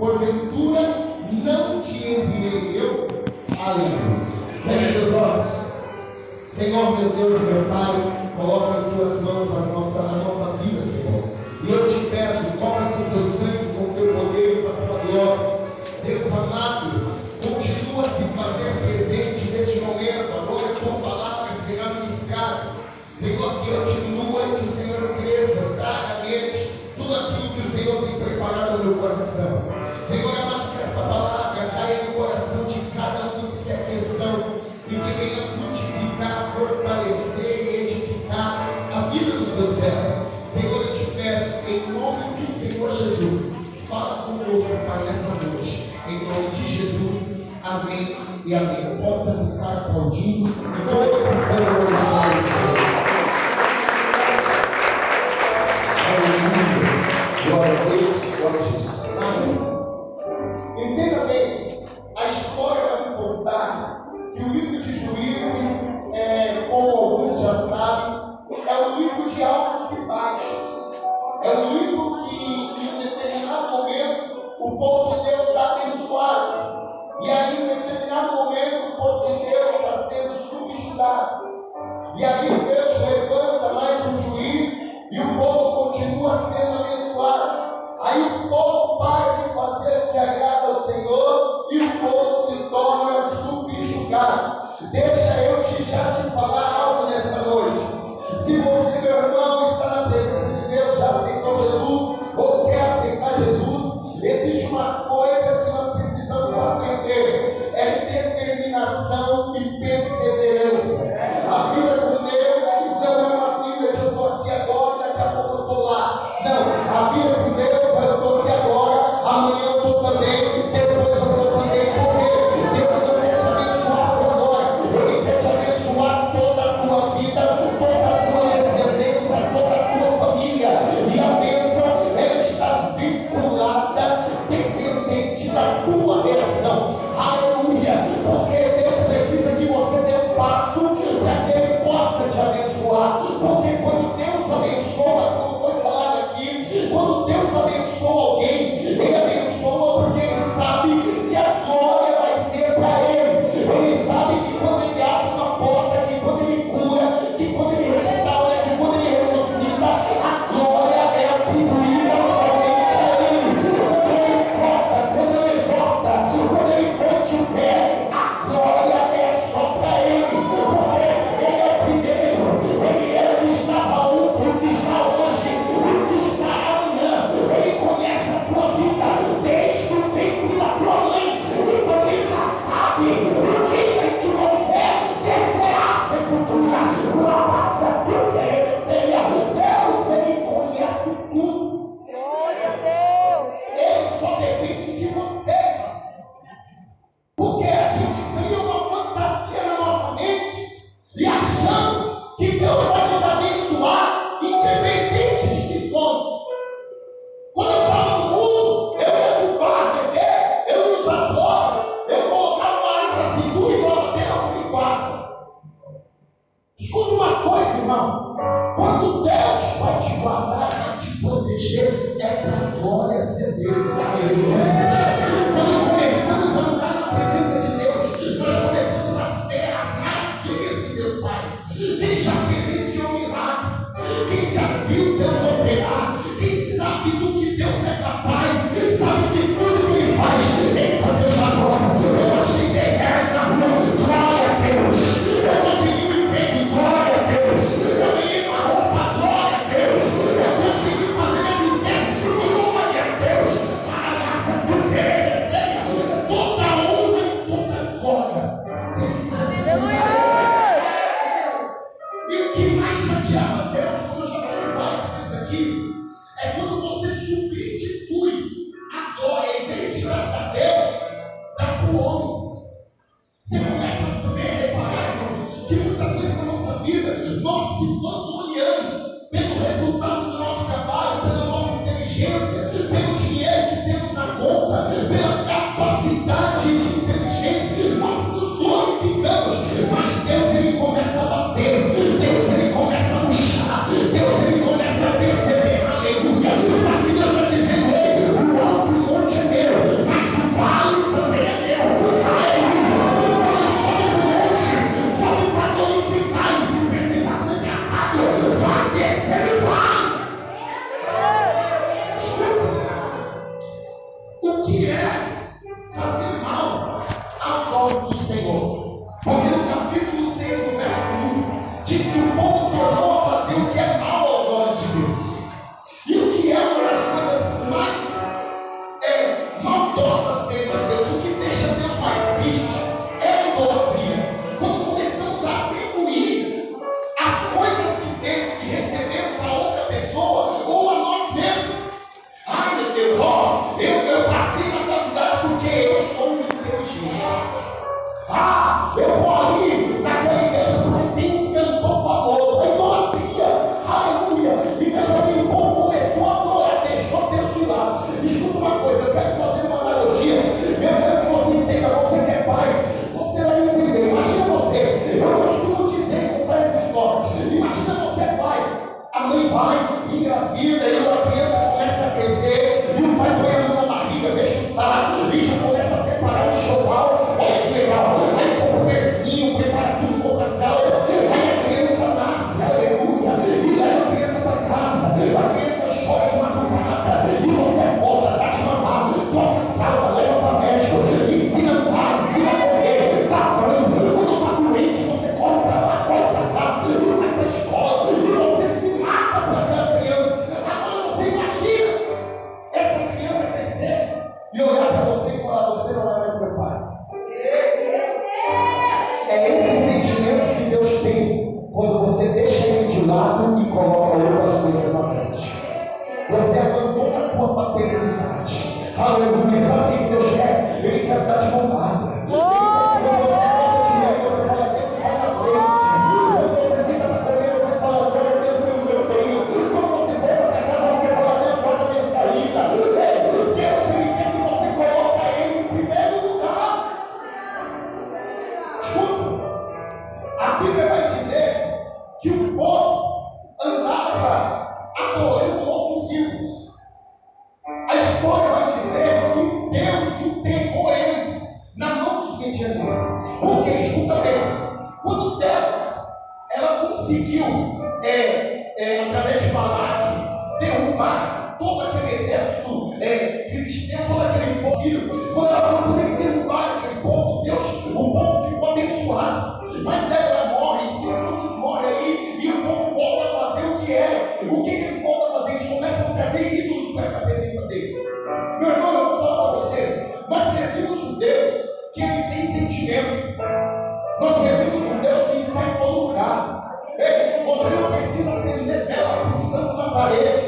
porventura não te enviei eu além. Feche os olhos. Senhor, meu Deus e meu Pai, coloca em tuas mãos as nossa, a nossa vida, Senhor. E eu te peço, cobra com teu sangue, com teu poder, com a tua glória. Deus amado, continua a se fazer presente neste momento, agora com palavras me ministrada. Senhor, que eu diminua e que o Senhor cresça, traga nele tudo aquilo que o Senhor tem preparado no meu coração. Senhor amado, que esta palavra caia no coração de cada um dos que é questão e que venha frutificar, fortalecer e edificar a vida dos teus servos. Senhor, eu te peço, em nome do Senhor Jesus, fala conosco, Pai, nessa noite. Em nome de Jesus, amém e amém. Pode se o aplaudindo. Tá trazer ídolos para a presença dele. Meu irmão, eu vou falar para você. Nós servimos um Deus que ele tem sentimento. Nós servimos um Deus que está em todo lugar. Ei, você não precisa ser nevela com santo na parede.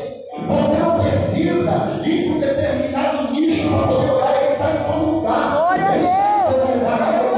Você não precisa ir para um determinado nicho para poder orar. Ele está em todo lugar. Glória a Deus!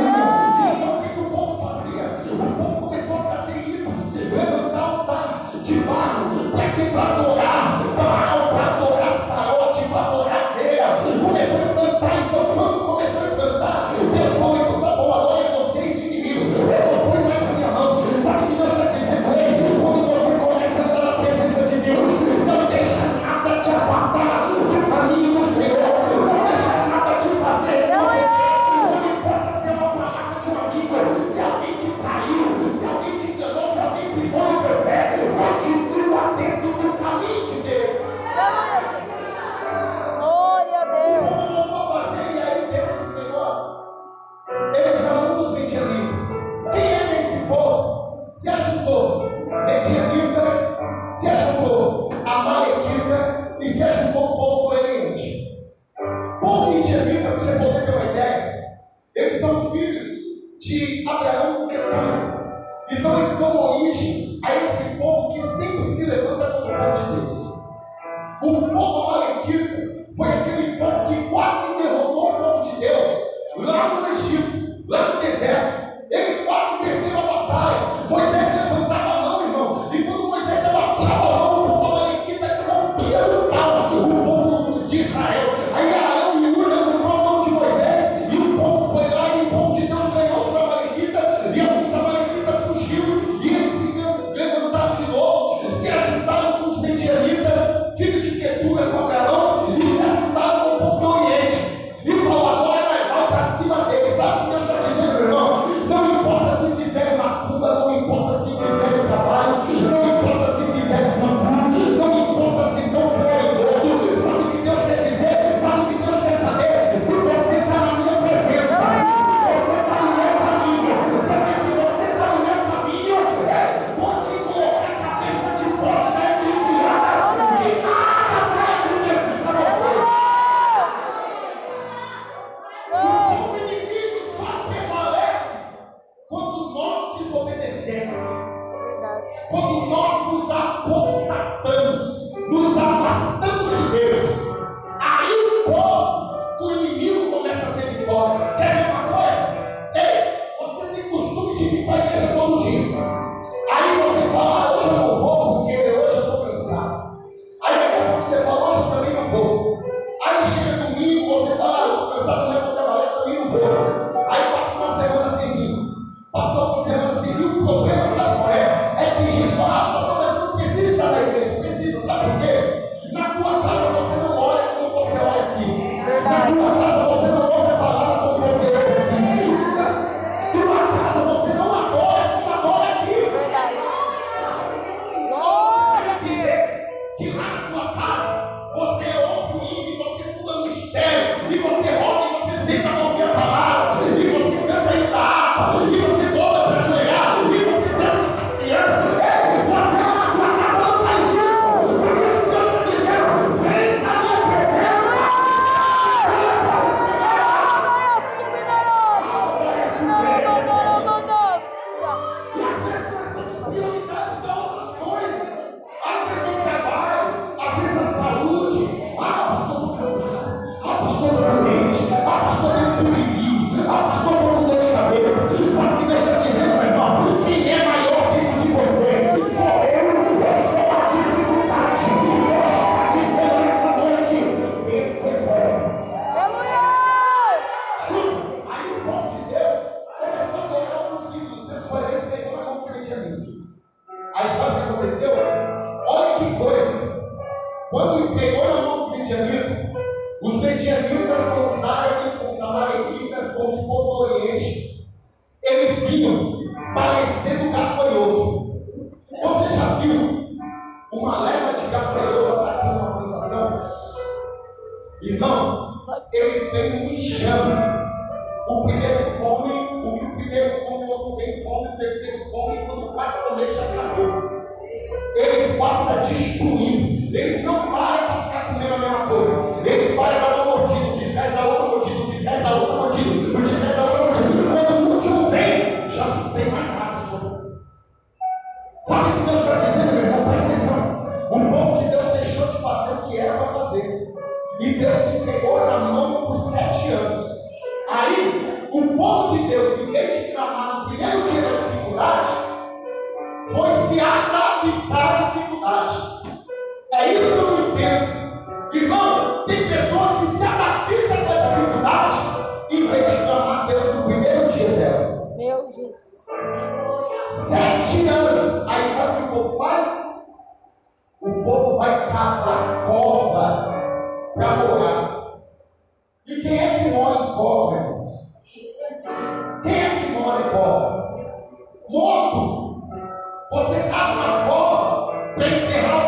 make the house.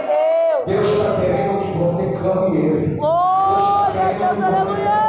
Deus. Deus está querendo que você clame Ele. Tá Glória a Deus, aleluia.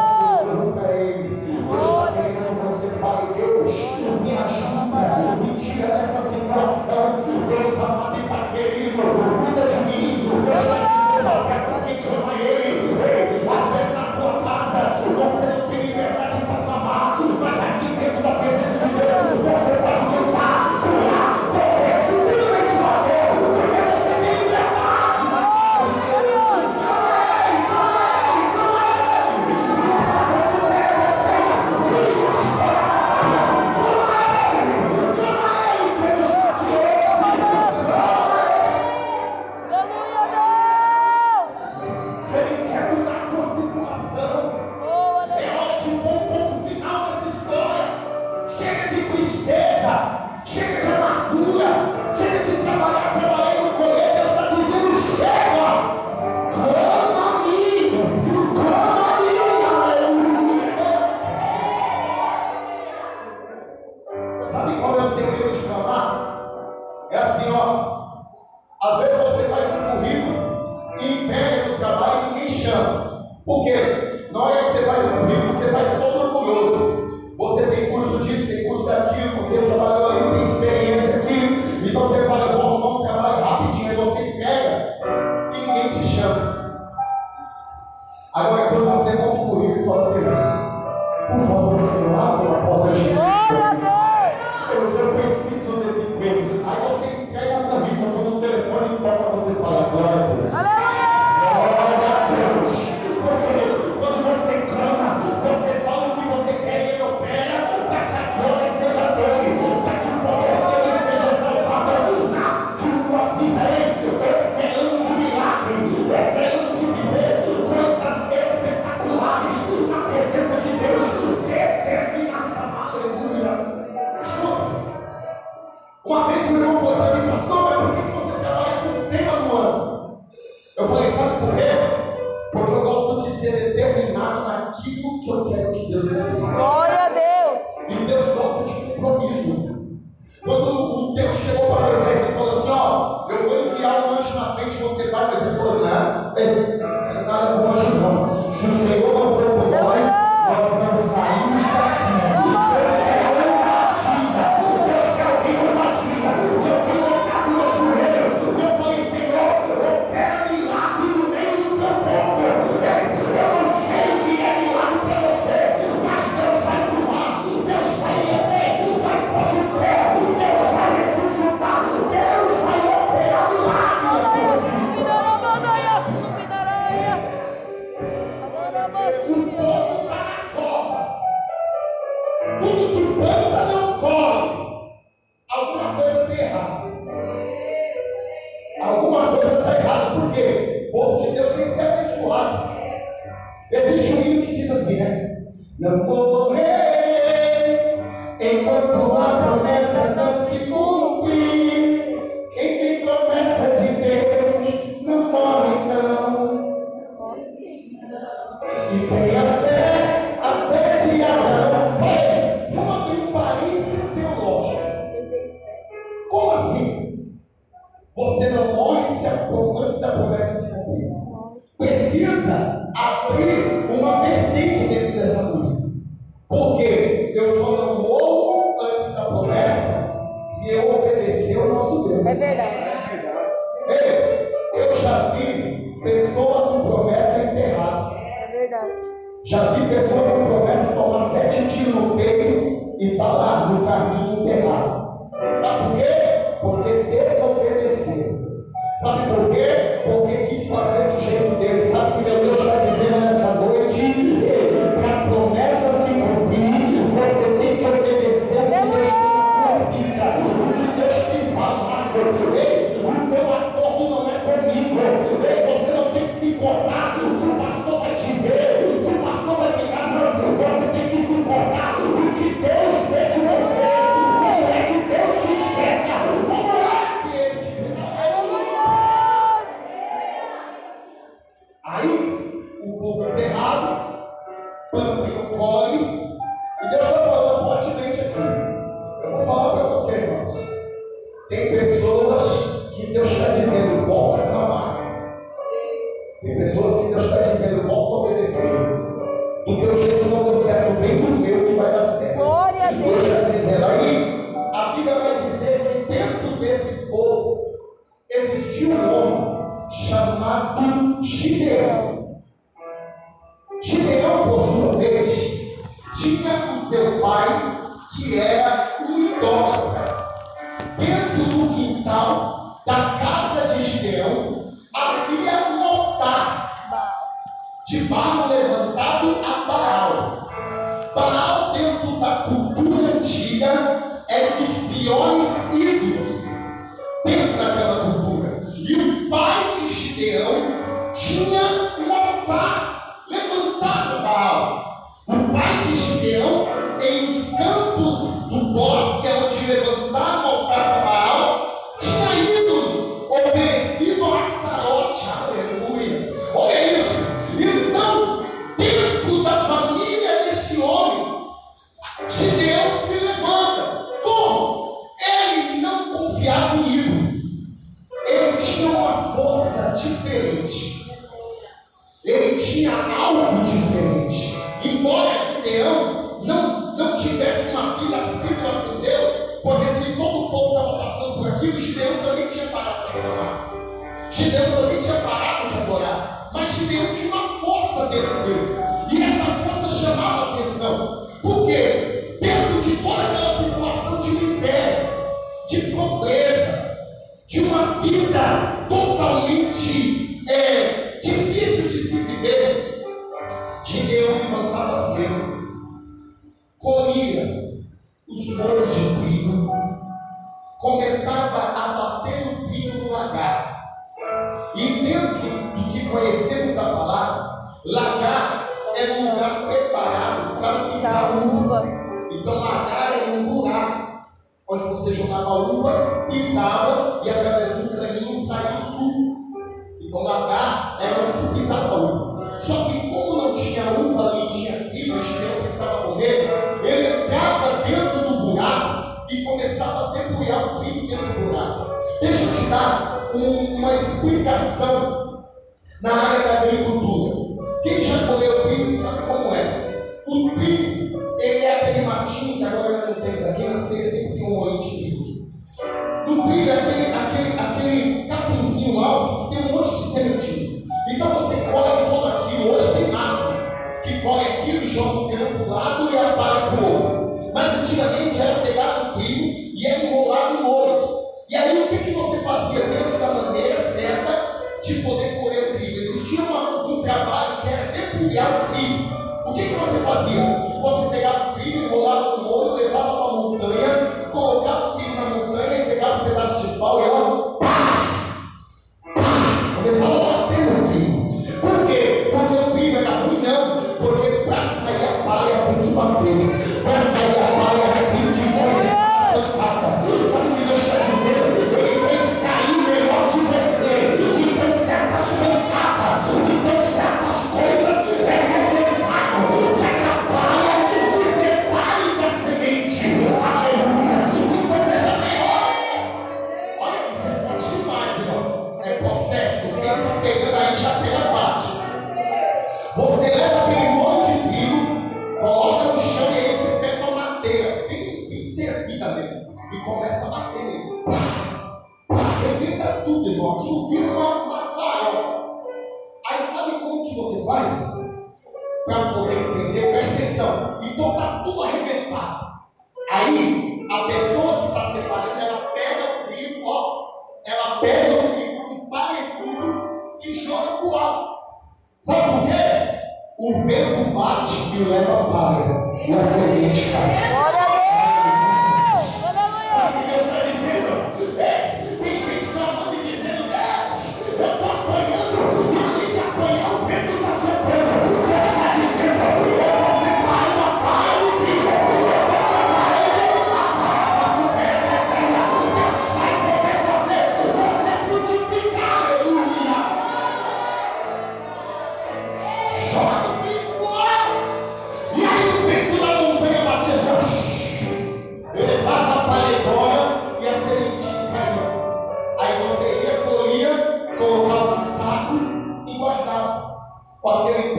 Pessoa com promessa é enterrada. É verdade. Já vi pessoa com promessa tomar sete tiros no peito e tá lá no caminho enterrado. Sabe por quê? Porque desobedeceu. Sabe por quê? Porque quis fazer do jeito dele. Sabe o que meu Deus está dizendo nessa noite?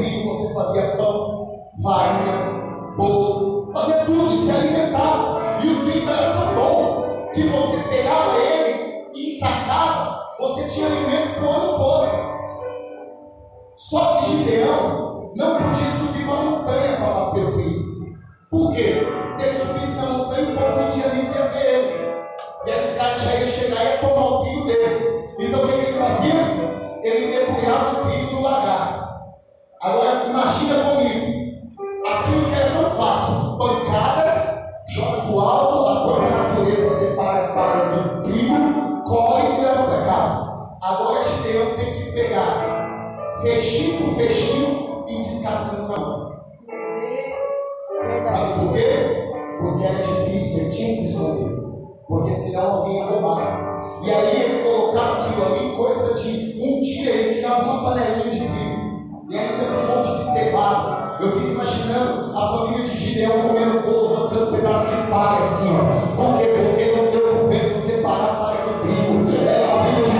trigo, você fazia pão, farinha, bolo, fazia tudo e se alimentava. E o trigo era tão bom que você pegava ele e ensacava, você tinha alimento para o ano todo. Só que Gideão não podia subir uma montanha para bater o trigo. Por quê? Se ele subisse na montanha, o povo não tinha nem ver ele. E aí os caras já iam chegar e ia tomar o trigo dele. Então o que ele fazia? Ele debulhava o trigo no lagar. Agora imagina comigo. Aquilo que era tão fácil, pancada, joga pro alto, agora a natureza separa para do primo, corre e leva para casa. Agora este leão tem que pegar fechinho por fechinho e descascando na mão. Sabe por quê? Porque era difícil, ele tinha que se esconder. Porque senão alguém ia roubar. E aí ele colocava aquilo ali, coisa de um dia ele tirava uma panelinha de trigo e ainda tem um monte de cevada. Eu fico imaginando a família de Gideão comendo bolo, arrancando um pedaço de palha assim, ó. Por quê? Porque não deu o governo separar a palha do trigo. Era a família de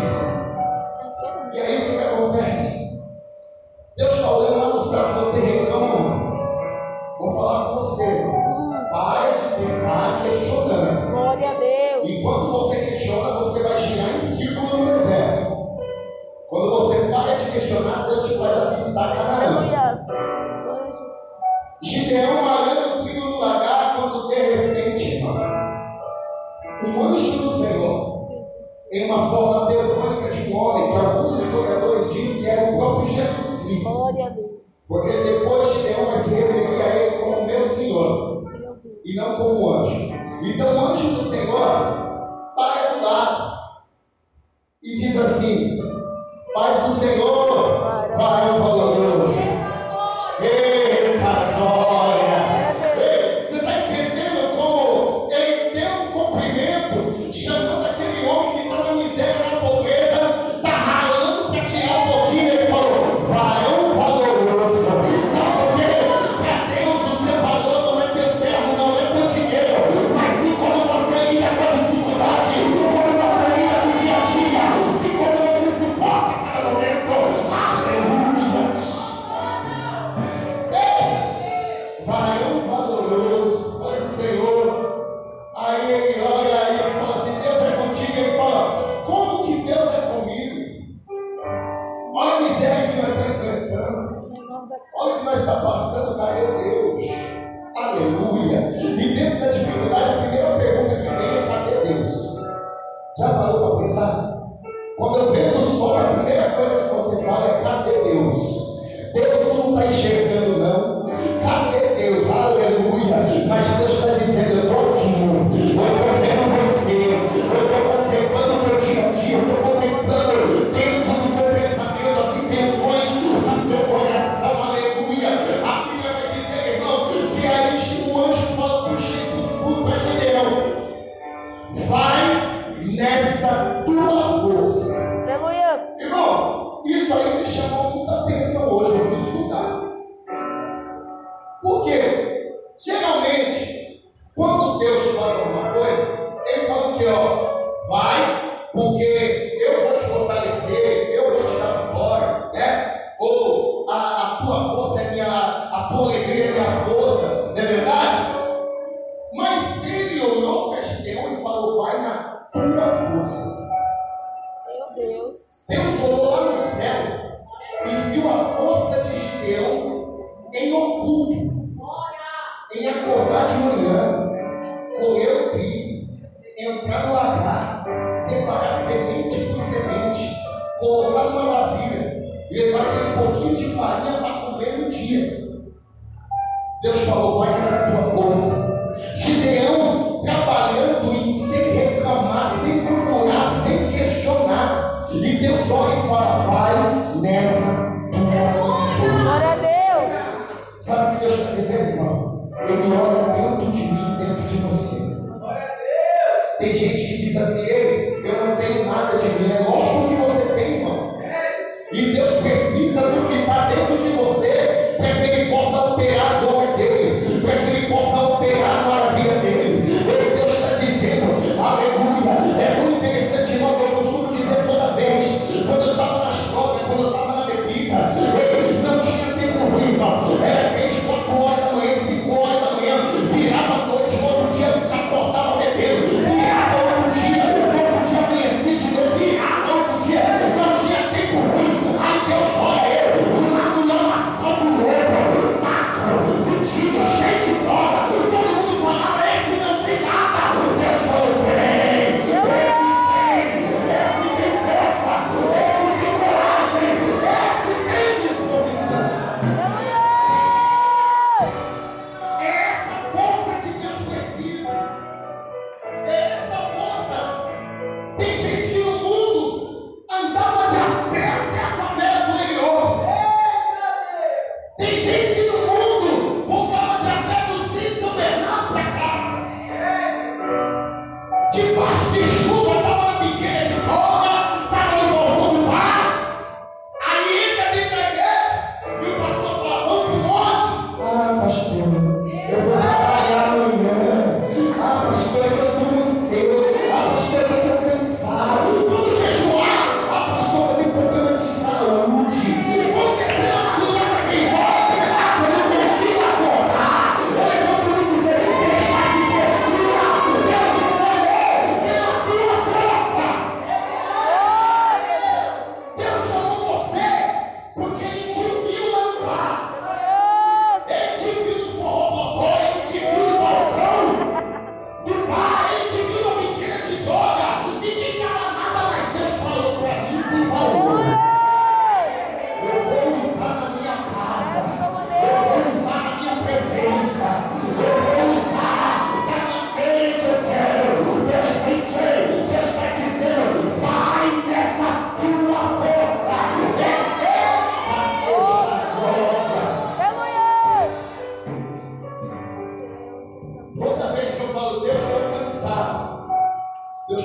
Jesus.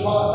Deus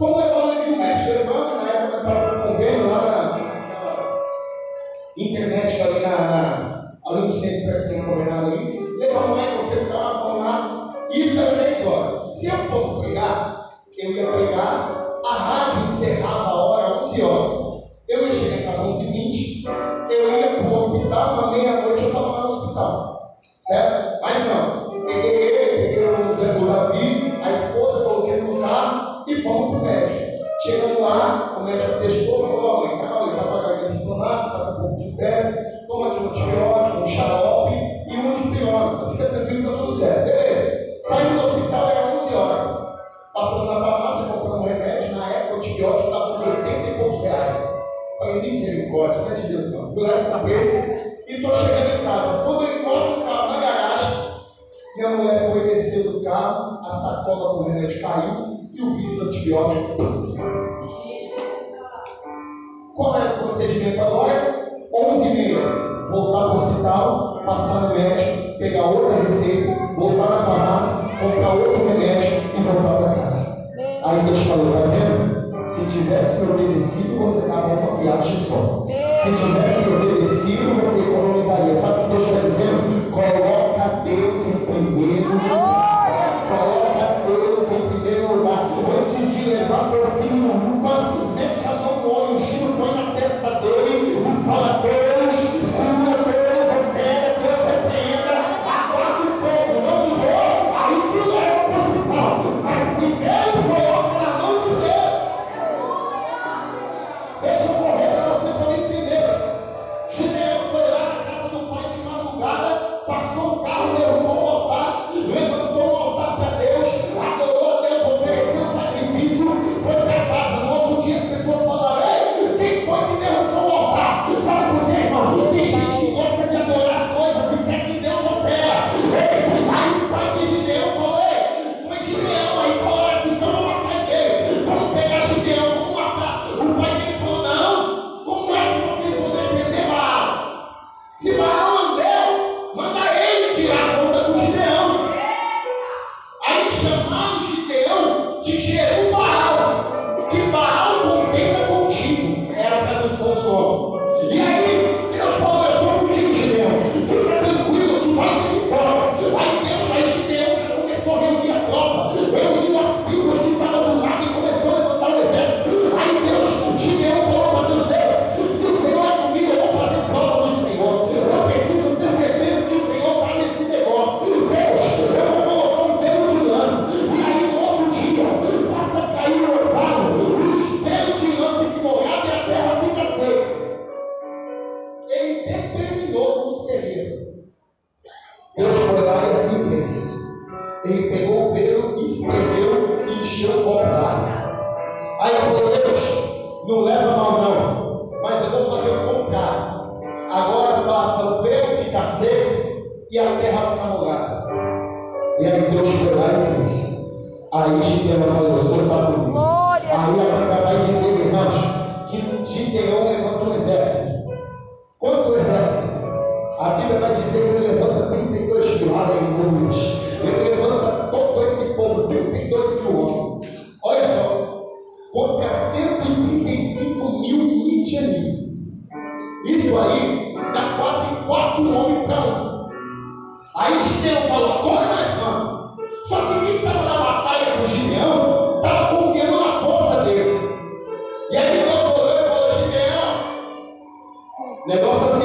Como eu o Levi no médico? Levando na época estava no convênio lá na, internet ali na, na ali no centro de São Bernardo ali. Levar o médico, no hospital, vamos lá. Isso era 10 horas. Se eu fosse pregar, eu ia pregar, a rádio encerrava a hora 11 horas. Eu ia chegar casa às 11h20, eu ia para o hospital, na meia-noite eu estava lá no hospital. Certo? o procedimento agora, 11 e voltar para o hospital, passar no médico, pegar outra receita, voltar na farmácia, comprar outro remédio e voltar para casa. Aí Deus falou, está vendo? Se tivesse me obedecido, você estava numa viagem só. Se tivesse me obedecido, você economizaria. Sabe o que Deus está dizendo? Coloca Deus em primeiro lugar. Coloca Deus em primeiro lugar. Antes de levar o filho no mundo,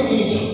stage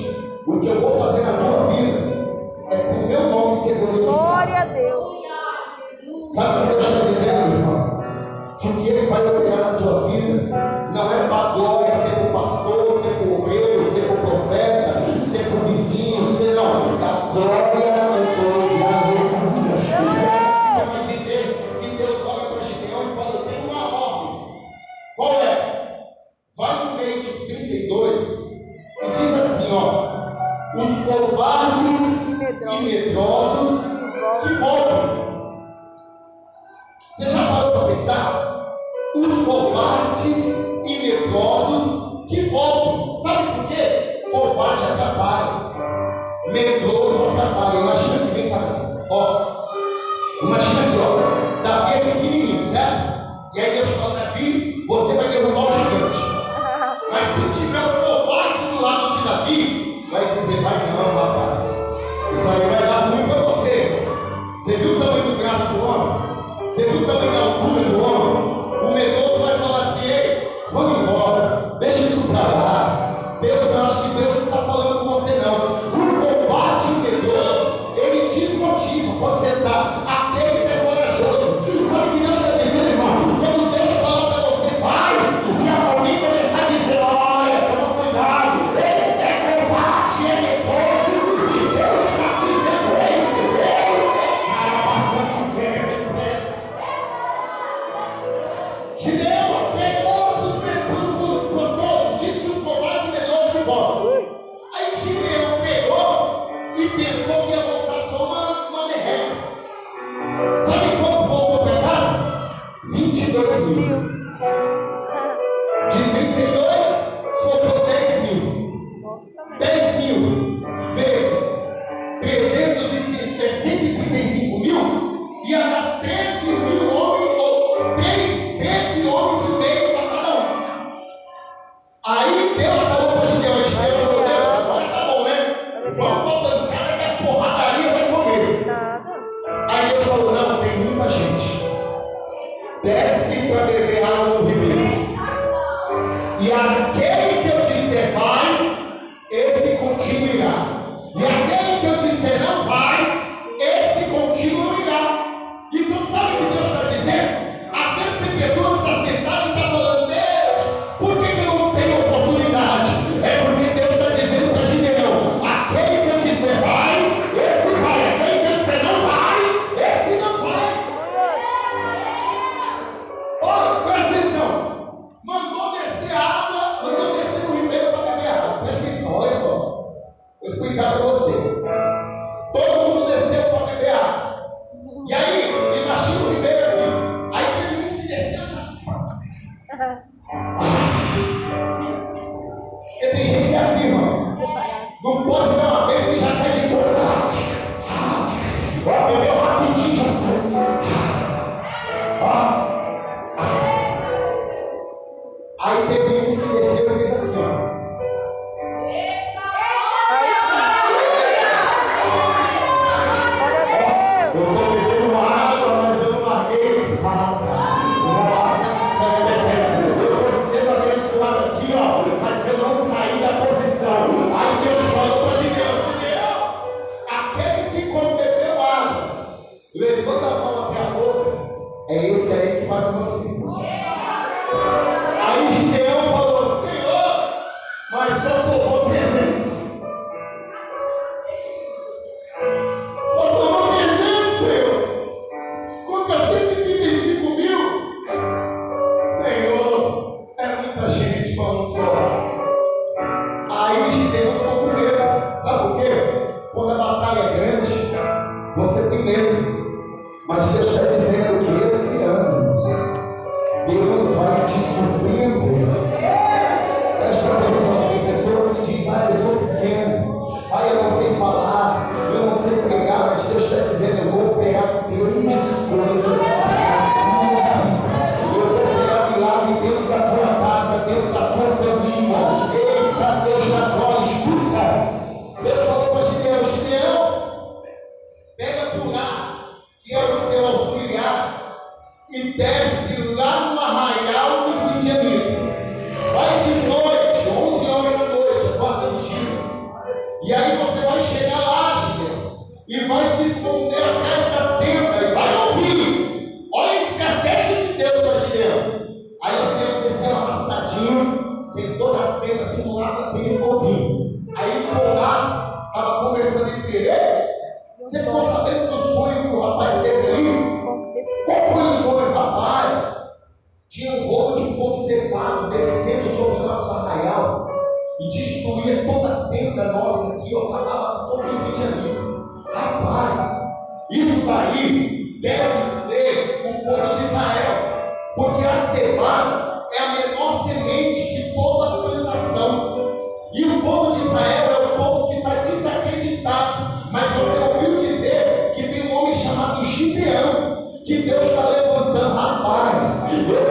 22 mil. De 32, É esse aí que vai para você. que Deus está levantando. Rapaz, eu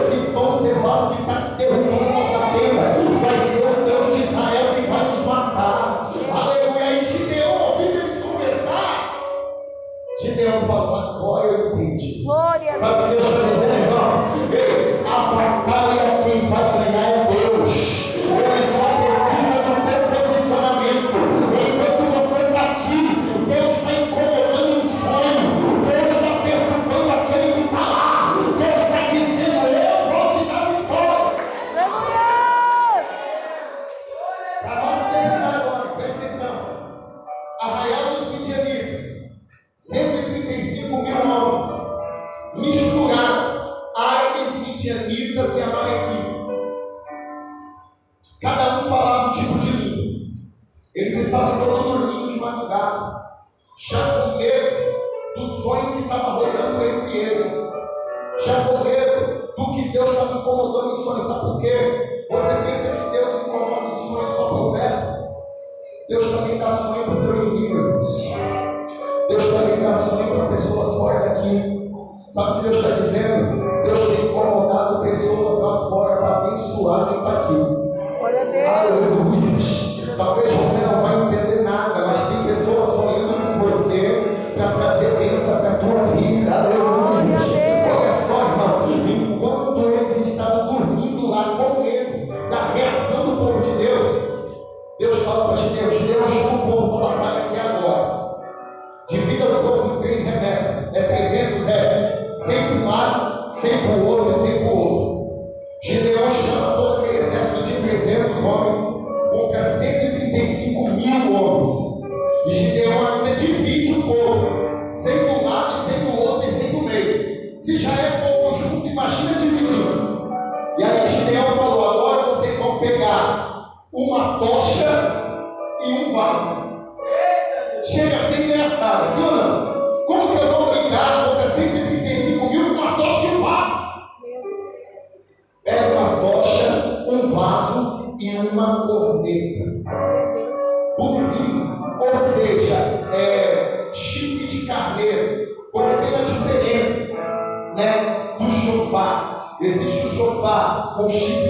tocha e um vaso. Chega a ser engraçado, sim ou não? Como que eu vou brigar contra 135 mil com uma tocha e um vaso? Pega uma tocha, um vaso e uma corneta. Buzina. Ou seja, é, chifre de carneiro. Porque tem uma diferença né, do chofar. Existe o chofar com chifre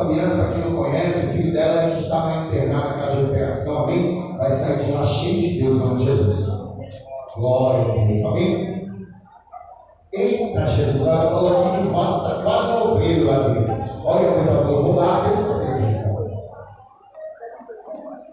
Fabiana, para quem não conhece, o filho dela é que estava internado na casa de operação, amém? Vai sair de lá cheio de Deus, em nome de Jesus. Glória a Deus, amém? Eita Jesus, ela falou aqui que o passo está quase tá ao peito lá dentro. Olha que coisa boa, vou lá terça-feira,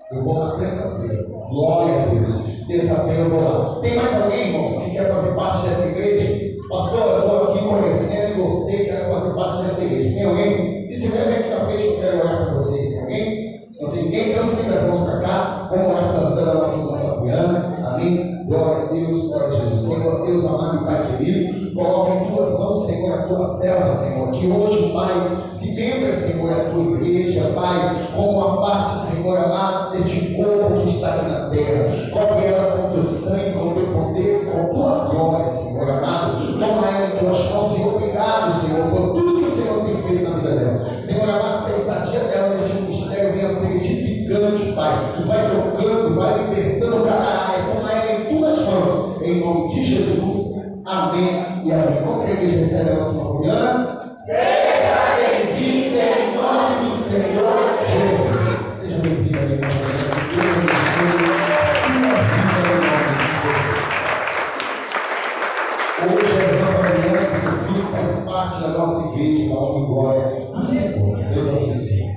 Eu vou lá terça-feira. Então. Glória a Deus. Terça-feira eu vou lá. Tem mais alguém, irmãos, que quer fazer parte dessa igreja? Pastor, eu estou aqui conhecendo você, quero fazer parte dessa igreja. Tem alguém? Se tiver, vem aqui na frente, eu quero orar com vocês. Tem alguém? Não tem ninguém? Então, se as mãos para cá, vamos orar pela vida da nossa irmã Fabiana. Amém? Glória a Deus, glória a Jesus. Senhor, Deus amado e Pai querido. Coloca em tuas mãos, Senhor, a tua serva, Senhor. Que hoje, Pai, se tenta, Senhor, a tua igreja, Pai, como uma parte, Senhor, amada deste corpo que está aqui na terra. Cobre ela com teu sangue, com teu poder, com tua glória, Senhor, amado. Toma ela em tuas mãos, Senhor. Obrigado, Senhor, por tudo que o Senhor tem feito na vida dela. Senhor, amado, que a estadia dela neste ministério venha ser edificante, Pai. Vai trocando, vai libertando cada área. Toma ela em tuas mãos, em nome de Jesus. Amém. E assim, como que a igreja recebe a nossa comunhão? Seja bem-vinda em nome do Senhor Jesus. Seja bem-vinda, minha irmã. Hoje é uma manhã que esse faz parte da nossa igreja, da alma e glória do Senhor. Deus abençoe.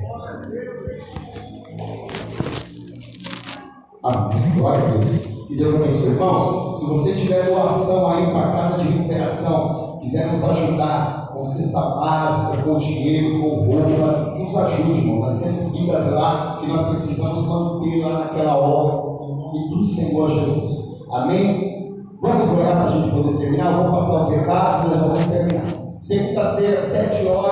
Amém. Glória a Deus. Que Deus abençoe. Irmãos, se você tiver doação aí para a casa de recuperação, quiser nos ajudar com cesta básica, com dinheiro, com roupa, nos ajude, irmão. Nós temos vidas lá que nós precisamos manter lá naquela obra, em nome do Senhor Jesus. Amém? Vamos orar para a gente poder terminar. Vamos passar os recados e nós vamos terminar. Segunda-feira, sete horas.